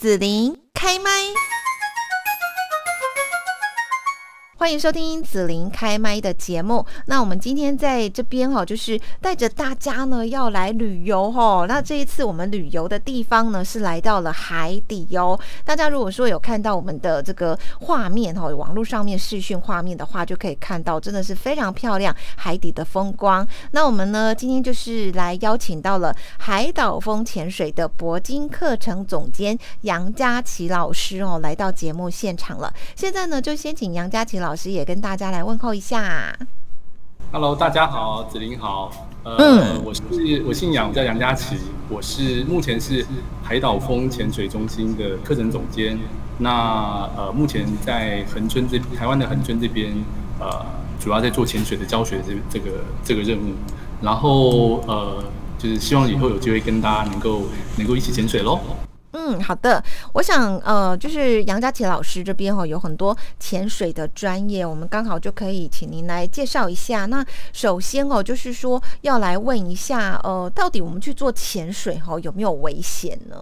子琳开麦。欢迎收听紫琳开麦的节目。那我们今天在这边哈，就是带着大家呢要来旅游哈。那这一次我们旅游的地方呢是来到了海底哟。大家如果说有看到我们的这个画面哈，网络上面视讯画面的话，就可以看到真的是非常漂亮海底的风光。那我们呢今天就是来邀请到了海岛风潜水的铂金课程总监杨佳琪老师哦，来到节目现场了。现在呢就先请杨佳琪老。老师也跟大家来问候一下。Hello，大家好，子琳好。呃，我是我姓杨，叫杨佳琪，我是目前是海岛风潜水中心的课程总监。那呃，目前在恒春这台湾的恒春这边，呃，主要在做潜水的教学这这个这个任务。然后呃，就是希望以后有机会跟大家能够能够一起潜水喽。嗯，好的。我想，呃，就是杨佳琪老师这边哈，有很多潜水的专业，我们刚好就可以请您来介绍一下。那首先哦，就是说要来问一下，呃，到底我们去做潜水哈，有没有危险呢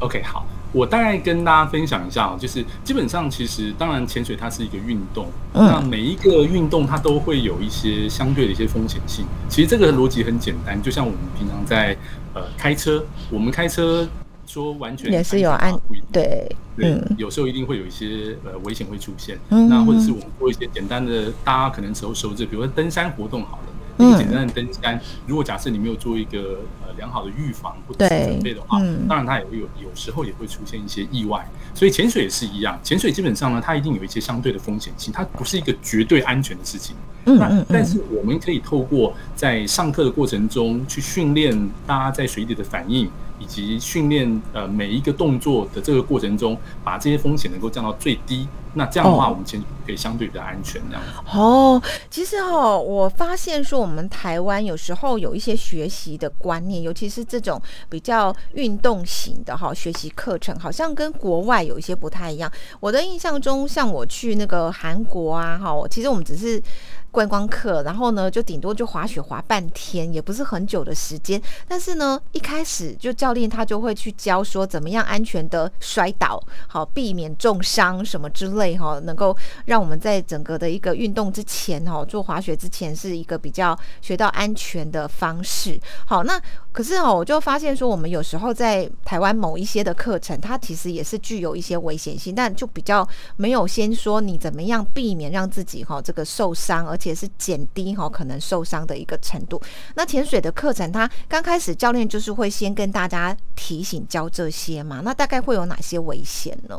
？OK，好，我大概跟大家分享一下就是基本上其实，当然潜水它是一个运动，那每一个运动它都会有一些相对的一些风险性。其实这个逻辑很简单，就像我们平常在呃开车，我们开车。说完全也是有安对对，有时候一定会有一些呃危险会出现，那或者是我们做一些简单的，大家可能熟熟知，比如说登山活动好了。一个简单的登山，如果假设你没有做一个呃良好的预防或者是准备的话，当然它也会有有时候也会出现一些意外。所以潜水也是一样，潜水基本上呢，它一定有一些相对的风险性，它不是一个绝对安全的事情。那但是我们可以透过在上课的过程中去训练大家在水底的反应，以及训练呃每一个动作的这个过程中，把这些风险能够降到最低。那这样的话，我们潜水可以相对比较安全，这样子。哦，其实哈，我发现说我们台湾有时候有一些学习的观念，尤其是这种比较运动型的哈学习课程，好像跟国外有一些不太一样。我的印象中，像我去那个韩国啊，哈，其实我们只是。观光客，然后呢，就顶多就滑雪滑半天，也不是很久的时间。但是呢，一开始就教练他就会去教说怎么样安全的摔倒，好避免重伤什么之类哈，能够让我们在整个的一个运动之前哈，做滑雪之前是一个比较学到安全的方式。好，那可是哦，我就发现说，我们有时候在台湾某一些的课程，它其实也是具有一些危险性，但就比较没有先说你怎么样避免让自己哈这个受伤，而且。是减低哈可能受伤的一个程度。那潜水的课程，它刚开始教练就是会先跟大家提醒教这些嘛。那大概会有哪些危险呢？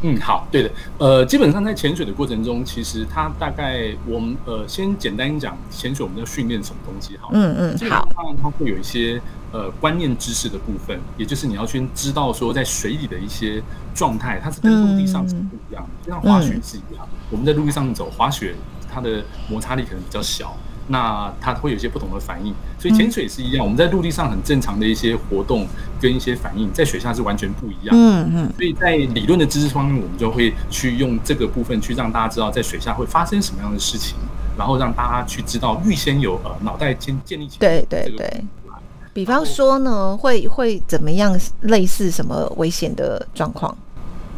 嗯，好，对的。呃，基本上在潜水的过程中，其实它大概我们呃先简单讲潜水我们要训练什么东西好。嗯嗯，好。当然它会有一些呃观念知识的部分，也就是你要先知道说在水里的一些状态，它是跟陆地上是不一样的，就像滑雪是一样。我们在陆地上走滑雪。它的摩擦力可能比较小，那它会有一些不同的反应，所以潜水是一样。我们在陆地上很正常的一些活动跟一些反应，在水下是完全不一样。嗯嗯。所以在理论的知识方面，我们就会去用这个部分去让大家知道在水下会发生什么样的事情，然后让大家去知道预先有呃脑袋先建立起对对对。比方说呢，会会怎么样？类似什么危险的状况？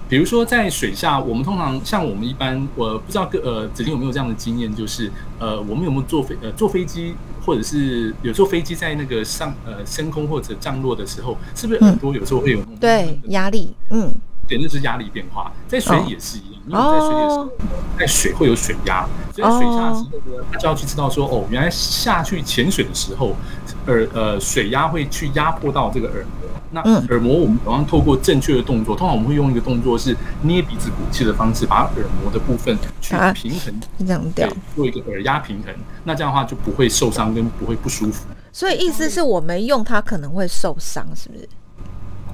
比如说在水下，我们通常像我们一般，我不知道各呃子林有没有这样的经验，就是呃我们有没有坐飞呃坐飞机，或者是有时候飞机在那个上呃升空或者降落的时候，是不是耳朵有时候会有对压力？嗯，对，那是压力变化，在水里也是一样，因为在水里的时候，在水会有水压，所以水下的时候就要去知道说，哦，原来下去潜水的时候，耳呃水压会去压迫到这个耳膜。那耳膜，我们同样透过正确的动作？通常我们会用一个动作是捏鼻子鼓气的方式，把耳膜的部分去平衡，这样掉，做一个耳压平衡。那这样的话就不会受伤，跟不会不舒服。所以意思是我们用它可能会受伤，是不是？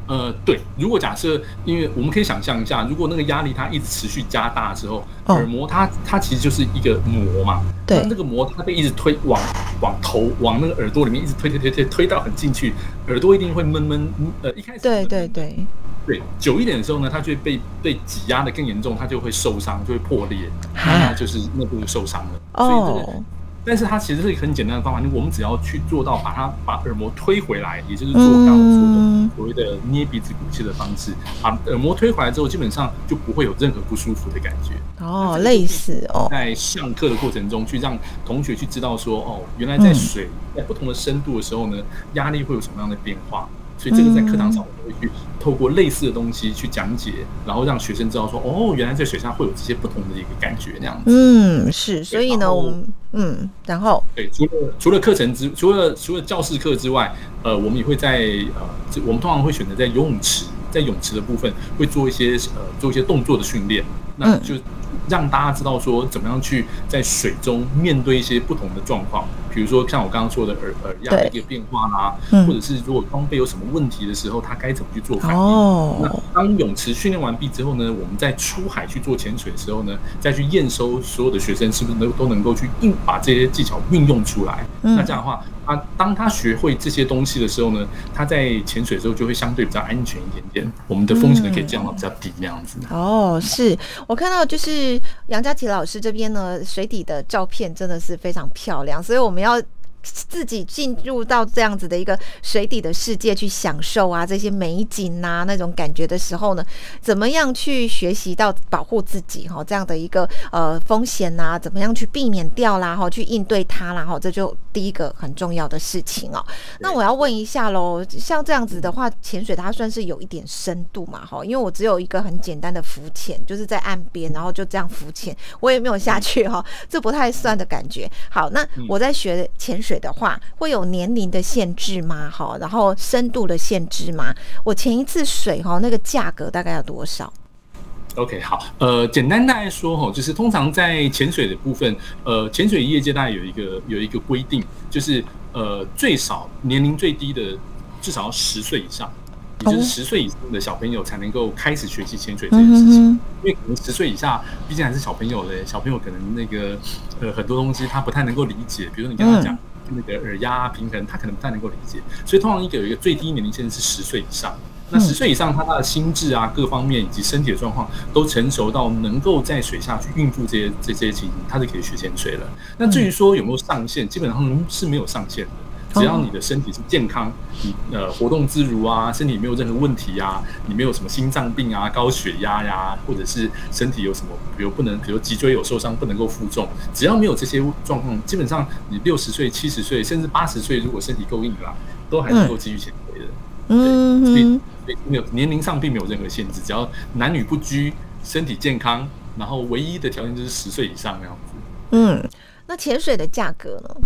呃，对，如果假设，因为我们可以想象一下，如果那个压力它一直持续加大之后，耳膜它它其实就是一个膜嘛，对，那个膜它被一直推往往头往那个耳朵里面一直推推推推推到很进去，耳朵一定会闷闷，呃，一开始对对对。对，久一点的时候呢，它就会被被挤压的更严重，它就会受伤，就会破裂，那就是内部分受伤了，所以这个。但是它其实是一个很简单的方法，我们只要去做到把它把耳膜推回来，也就是做刚刚说的所谓的捏鼻子鼓气的方式，把耳膜推回来之后，基本上就不会有任何不舒服的感觉。哦，类似哦，在上课的过程中，去让同学去知道说，哦，原来在水在不同的深度的时候呢，压力会有什么样的变化。所以这个在课堂上我们会去透过类似的东西去讲解，然后让学生知道说，哦，原来在水下会有这些不同的一个感觉那样子。嗯，是。所以呢，我们嗯，然后对，除了除了课程之，除了除了教室课之外，呃，我们也会在呃，我们通常会选择在游泳池，在泳池的部分会做一些呃做一些动作的训练，那就让大家知道说怎么样去在水中面对一些不同的状况。比如说像我刚刚说的耳耳压的一个变化啦，或者是如果装备有什么问题的时候，他该怎么去做反应？那当泳池训练完毕之后呢，我们在出海去做潜水的时候呢，再去验收所有的学生是不是能都能够去运把这些技巧运用出来。那这样的话，他当他学会这些东西的时候呢，他在潜水的时候就会相对比较安全一点点，我们的风险呢可以降到比较低那样子。哦，是我看到就是杨佳琪老师这边呢，水底的照片真的是非常漂亮，所以我们要。要自己进入到这样子的一个水底的世界去享受啊这些美景呐那种感觉的时候呢，怎么样去学习到保护自己哈这样的一个呃风险呐，怎么样去避免掉啦哈，去应对它啦哈，这就第一个很重要的事情哦。那我要问一下喽，像这样子的话，潜水它算是有一点深度嘛哈？因为我只有一个很简单的浮潜，就是在岸边，然后就这样浮潜，我也没有下去哈，这不太算的感觉。好，那我在学潜水。的话会有年龄的限制吗？哈，然后深度的限制吗？我前一次水哈那个价格大概要多少？OK，好，呃，简单的来说哈，就是通常在潜水的部分，呃，潜水业界大概有一个有一个规定，就是呃最少年龄最低的至少要十岁以上，也就是十岁以上的小朋友才能够开始学习潜水这件事情。因为可能十岁以下毕竟还是小朋友嘞，小朋友可能那个呃很多东西他不太能够理解，比如说你跟他讲。那个耳压平衡，他可能不太能够理解，所以通常一个有一个最低年龄限制是十岁以上。那十岁以上，他他的心智啊，各方面以及身体的状况都成熟到能够在水下去应付这些这些情形，他就可以学潜水了。那至于说有没有上限，基本上是没有上限的。只要你的身体是健康，你呃活动自如啊，身体没有任何问题啊，你没有什么心脏病啊、高血压呀，或者是身体有什么，比如不能，比如脊椎有受伤不能够负重，只要没有这些状况，基本上你六十岁、七十岁，甚至八十岁，如果身体够硬朗，都还能够继续潜水的。嗯，所以所以没有年龄上并没有任何限制，只要男女不拘，身体健康，然后唯一的条件就是十岁以上那样子。嗯，那潜水的价格呢？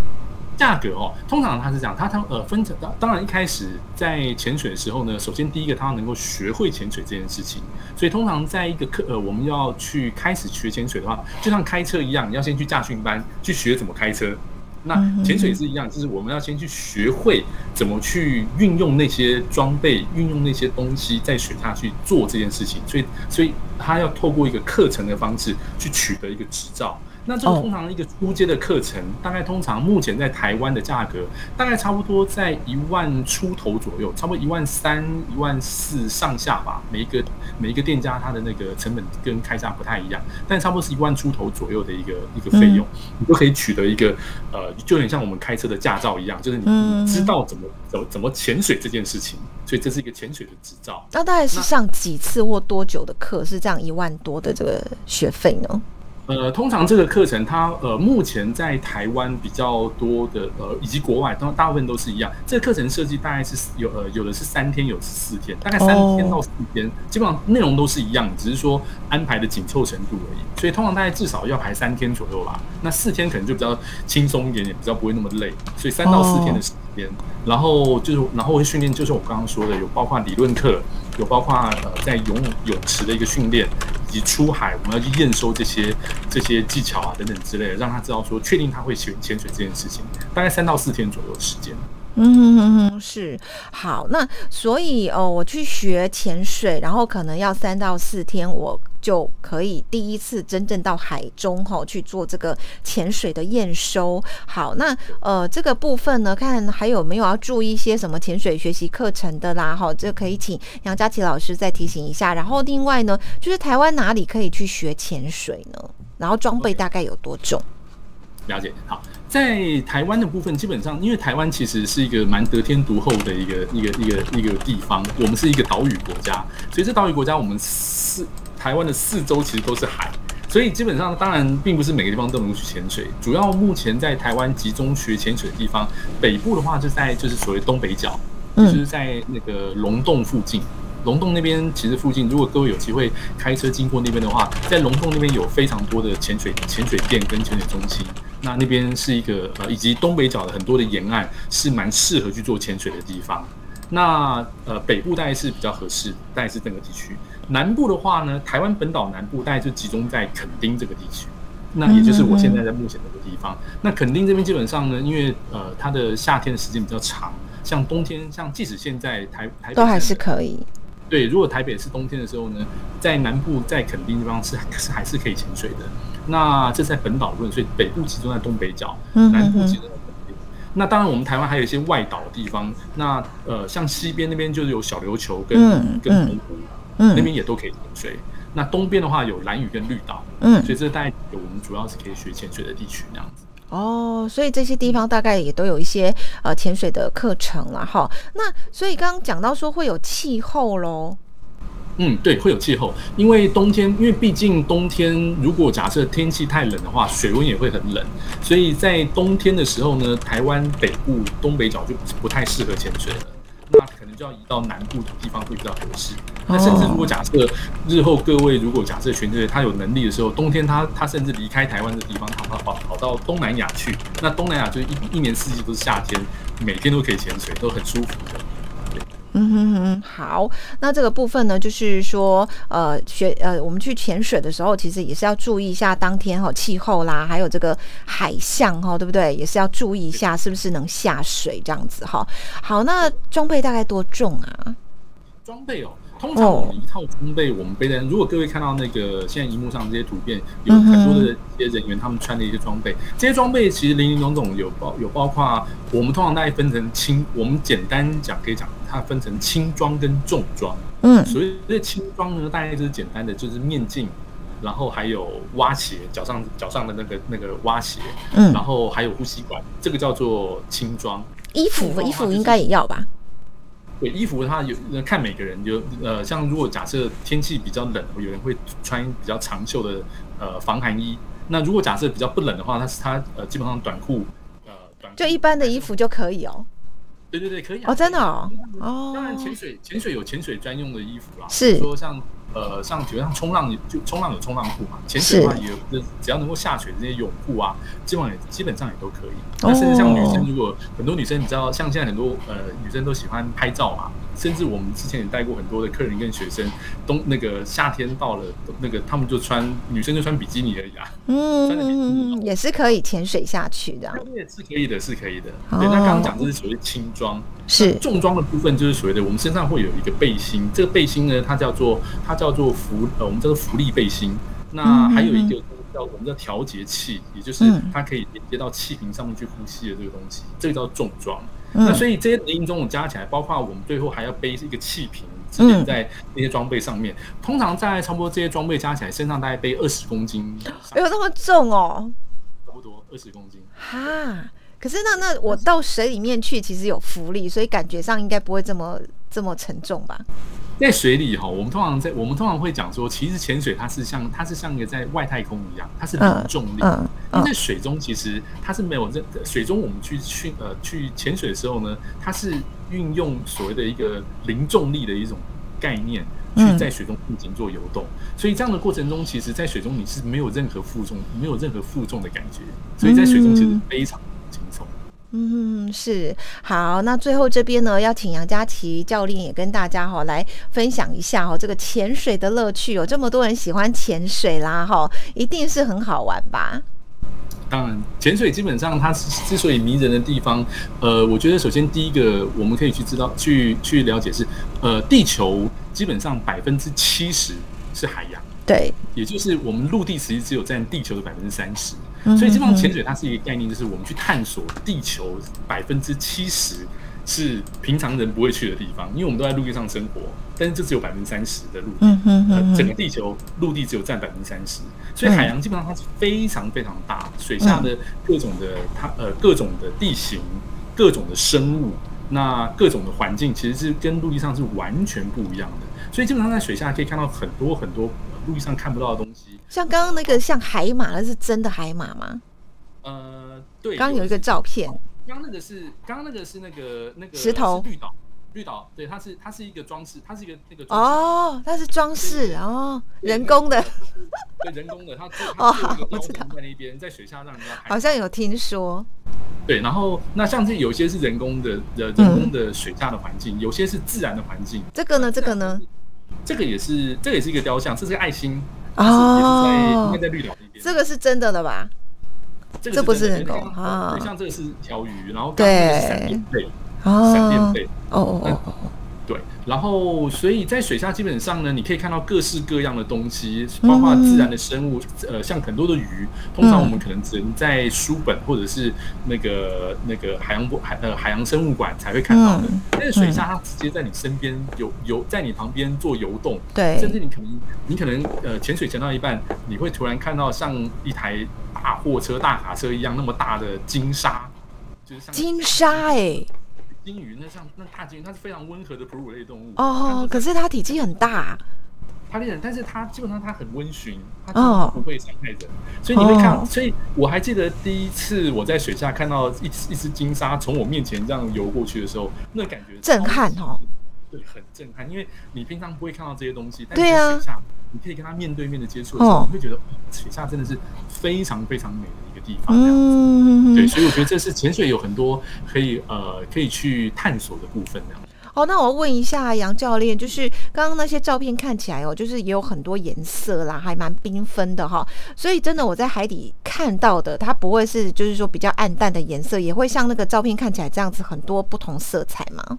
价格哦，通常它是这样，它它呃分成当当然一开始在潜水的时候呢，首先第一个它要能够学会潜水这件事情，所以通常在一个课呃我们要去开始学潜水的话，就像开车一样，你要先去驾训班去学怎么开车。那潜水是一样，就是我们要先去学会怎么去运用那些装备，运用那些东西在水下去做这件事情，所以所以他要透过一个课程的方式去取得一个执照。那这个通常一个初阶的课程，大概通常目前在台湾的价格，大概差不多在一万出头左右，差不多一万三、一万四上下吧。每一个每一个店家，它的那个成本跟开价不太一样，但差不多是一万出头左右的一个一个费用，你就可以取得一个呃，就有点像我们开车的驾照一样，就是你知道怎么怎么怎么潜水这件事情，所以这是一个潜水的执照。那大概是上几次或多久的课是这样一万多的这个学费呢？呃，通常这个课程它呃，目前在台湾比较多的呃，以及国外，都大部分都是一样。这个课程设计大概是有呃，有的是三天，有是四天，大概三天到四天，基本上内容都是一样，只是说安排的紧凑程度而已。所以通常大概至少要排三天左右吧。那四天可能就比较轻松一点点，比较不会那么累。所以三到四天的时间，然后就是然后会训练，就是我刚刚说的，有包括理论课，有包括呃在游泳泳池的一个训练。以及出海，我们要去验收这些这些技巧啊等等之类的，让他知道说确定他会潜潜水这件事情，大概三到四天左右的时间。嗯哼哼哼，是好。那所以哦，我去学潜水，然后可能要三到四天，我就可以第一次真正到海中哈去做这个潜水的验收。好，那呃这个部分呢，看还有没有要注意一些什么潜水学习课程的啦？哈，这可以请杨佳琪老师再提醒一下。然后另外呢，就是台湾哪里可以去学潜水呢？然后装备大概有多重？了解。好，在台湾的部分，基本上因为台湾其实是一个蛮得天独厚的一个一个一个一个地方，我们是一个岛屿国家，所以这岛屿国家我们是台湾的四周其实都是海。所以基本上，当然并不是每个地方都能够去潜水。主要目前在台湾集中学潜水的地方，北部的话就在就是所谓东北角，就是在那个龙洞附近。龙洞那边其实附近，如果各位有机会开车经过那边的话，在龙洞那边有非常多的潜水潜水店跟潜水中心。那那边是一个呃，以及东北角的很多的沿岸是蛮适合去做潜水的地方。那呃，北部大概是比较合适，大概是整个地区。南部的话呢，台湾本岛南部大概就集中在垦丁这个地区，那也就是我现在在目前这个地方。那垦丁这边基本上呢，因为呃它的夏天的时间比较长，像冬天，像即使现在台台都还是可以。对，如果台北是冬天的时候呢，在南部在垦丁地方是是还是可以潜水的。那这在本岛论，所以北部集中在东北角，南部集中在。那当然，我们台湾还有一些外岛的地方。那呃，像西边那边就是有小琉球跟跟澎湖，那边也都可以潜水。那东边的话有蓝屿跟绿岛，嗯，所以这大概我们主要是可以学潜水的地区那样子。哦，所以这些地方大概也都有一些呃潜水的课程了哈。那所以刚刚讲到说会有气候喽。嗯，对，会有气候，因为冬天，因为毕竟冬天，如果假设天气太冷的话，水温也会很冷，所以在冬天的时候呢，台湾北部、东北角就不太适合潜水了，那可能就要移到南部的地方会比较合适。那甚至如果假设日后各位如果假设全队他有能力的时候，冬天他他甚至离开台湾的地方，跑跑跑到东南亚去，那东南亚就一一年四季都是夏天，每天都可以潜水，都很舒服的。嗯哼哼，好，那这个部分呢，就是说，呃，学呃，我们去潜水的时候，其实也是要注意一下当天哈气候啦，还有这个海象哈，对不对？也是要注意一下是不是能下水这样子哈。好，那装备大概多重啊？装备哦。通常我们一套装备，我们背的，如果各位看到那个现在荧幕上这些图片，有很多的一些人员他们穿的一些装备，这些装备其实林林总总有包有包括，我们通常大概分成轻，我们简单讲可以讲，它分成轻装跟重装。嗯，所以这轻装呢，大概就是简单的，就是面镜，然后还有蛙鞋，脚上脚上的那个那个蛙鞋，嗯，然后还有呼吸管，这个叫做轻装。衣服衣服应该也要吧？对衣服，它有看每个人，有呃，像如果假设天气比较冷，有人会穿比较长袖的呃防寒衣。那如果假设比较不冷的话，它是它呃基本上短裤呃短就一般的衣服就可以哦。对对对，可以哦，真的哦。哦，当然潜水潜水有潜水专用的衣服啦，是说像。呃，像比如像冲浪，就冲浪有冲浪裤嘛，潜水的话也有，只要能够下水这些泳裤啊，基本上也基本上也都可以。那甚至像女生，如果很多女生你知道，像现在很多呃女生都喜欢拍照嘛。甚至我们之前也带过很多的客人跟学生，冬那个夏天到了，那个他们就穿女生就穿比基尼而已啊，嗯，也是可以潜水下去的，也是可以的，是可以的。对，那刚刚讲这是所谓轻装，是重装的部分就是所谓的我们身上会有一个背心，这个背心呢，它叫做它叫做福呃，我们叫做福利背心。那还有一个叫我们叫调节器，也就是它可以连接到气瓶上面去呼吸的这个东西，这个叫重装。那所以这些零零总总加起来，包括我们最后还要背一个气瓶，直接在那些装备上面。通常在差不多这些装备加起来，身上大概背二十公斤。哎呦，那么重哦！差不多二十公斤。哈，可是那那我到水里面去，其实有浮力，所以感觉上应该不会这么这么沉重吧？在水里哈，我们通常在我们通常会讲说，其实潜水它是像它是像一个在外太空一样，它是零重力。因为在水中其实它是没有任水中我们去去呃去潜水的时候呢，它是运用所谓的一个零重力的一种概念去在水中进行做游动，所以这样的过程中，其实在水中你是没有任何负重，没有任何负重的感觉，所以在水中其实非常。嗯，是好。那最后这边呢，要请杨佳琪教练也跟大家哈来分享一下哈这个潜水的乐趣。有这么多人喜欢潜水啦，哈，一定是很好玩吧？当然，潜水基本上它之所以迷人的地方，呃，我觉得首先第一个我们可以去知道、去去了解是，呃，地球基本上百分之七十是海洋，对，也就是我们陆地其实只有占地球的百分之三十。所以，基本上潜水它是一个概念，就是我们去探索地球百分之七十是平常人不会去的地方，因为我们都在陆地上生活，但是这只有百分之三十的陆地，整个地球陆地只有占百分之三十，所以海洋基本上它是非常非常大，水下的各种的它呃各种的地形、各种的生物，那各种的环境其实是跟陆地上是完全不一样的，所以基本上在水下可以看到很多很多呃陆地上看不到的东西。像刚刚那个像海马，那是真的海马吗？呃，对，刚刚有一个照片，刚刚那个是刚刚那个是那个那个石头。是绿岛，绿岛，对，它是它是一个装饰，它是一个那个哦，它是装饰哦，人工的，对人工的，它做 哦我知道。在那边，在水下让人家拍好像有听说，对，然后那像是有些是人工的呃人工的水下的环境，有些是自然的环境。这个呢，这个呢，这个也是这个也是一个雕像，这是个爱心，哦也是在应该在绿岛那边。这个是真的的吧？这不是人工对啊对，像这个是条鱼，然后刚刚那个是闪电贝，闪电哦贝。哦哦哦哦，对，然后所以在水下基本上呢，你可以看到各式各样的东西，包括自然的生物，呃，像很多的鱼，通常我们可能只能在书本或者是那个那个海洋博海呃海洋生物馆才会看到的。嗯。但是水下它直接在你身边游游，在你旁边做游动，对。甚至你可能你可能呃潜水潜到一半，你会突然看到像一台大货车、大卡车一样那么大的金鲨，就是像金鲨哎，金鱼，那像那大金鱼，它是非常温和的哺乳类动物。哦，可是它体积很大，它猎人，但是它基本上它很温驯，它哦。不会伤害人，所以你会看，哦。所以我还记得第一次我在水下看到一一只金鲨从我面前这样游过去的时候，那感觉震撼哦，对，很震撼，因为你平常不会看到这些东西，但是水下你可以跟它面对面的接触的时候，哦。你会觉得哇水下真的是非常非常美的一个地方，这样子。嗯，对，所以我觉得这是潜水有很多可以呃可以去探索的部分，这样。哦，那我问一下杨教练，就是刚刚那些照片看起来哦，就是也有很多颜色啦，还蛮缤纷的哈。所以真的我在海底看到的，它不会是就是说比较暗淡的颜色，也会像那个照片看起来这样子很多不同色彩吗？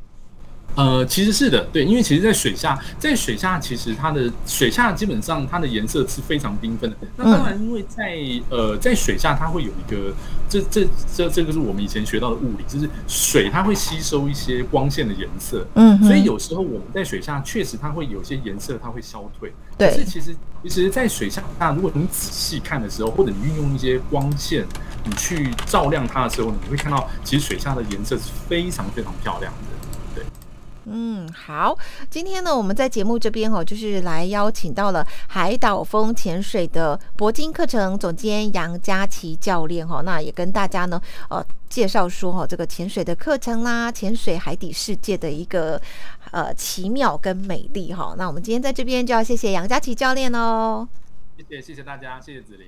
呃，其实是的，对，因为其实，在水下，在水下，其实它的水下基本上它的颜色是非常缤纷的。那当然，因为在呃在水下，它会有一个，这这这这个是我们以前学到的物理，就是水它会吸收一些光线的颜色，嗯所以有时候我们在水下确实它会有些颜色它会消退。对可是其实其实，在水下，那如果你仔细看的时候，或者你运用一些光线，你去照亮它的时候，你会看到其实水下的颜色是非常非常漂亮的。嗯，好，今天呢，我们在节目这边哦，就是来邀请到了海岛风潜水的铂金课程总监杨佳琪教练哈、哦，那也跟大家呢，呃，介绍说哈、哦，这个潜水的课程啦，潜水海底世界的一个呃奇妙跟美丽哈、哦。那我们今天在这边就要谢谢杨佳琪教练哦。谢谢谢谢大家，谢谢子玲。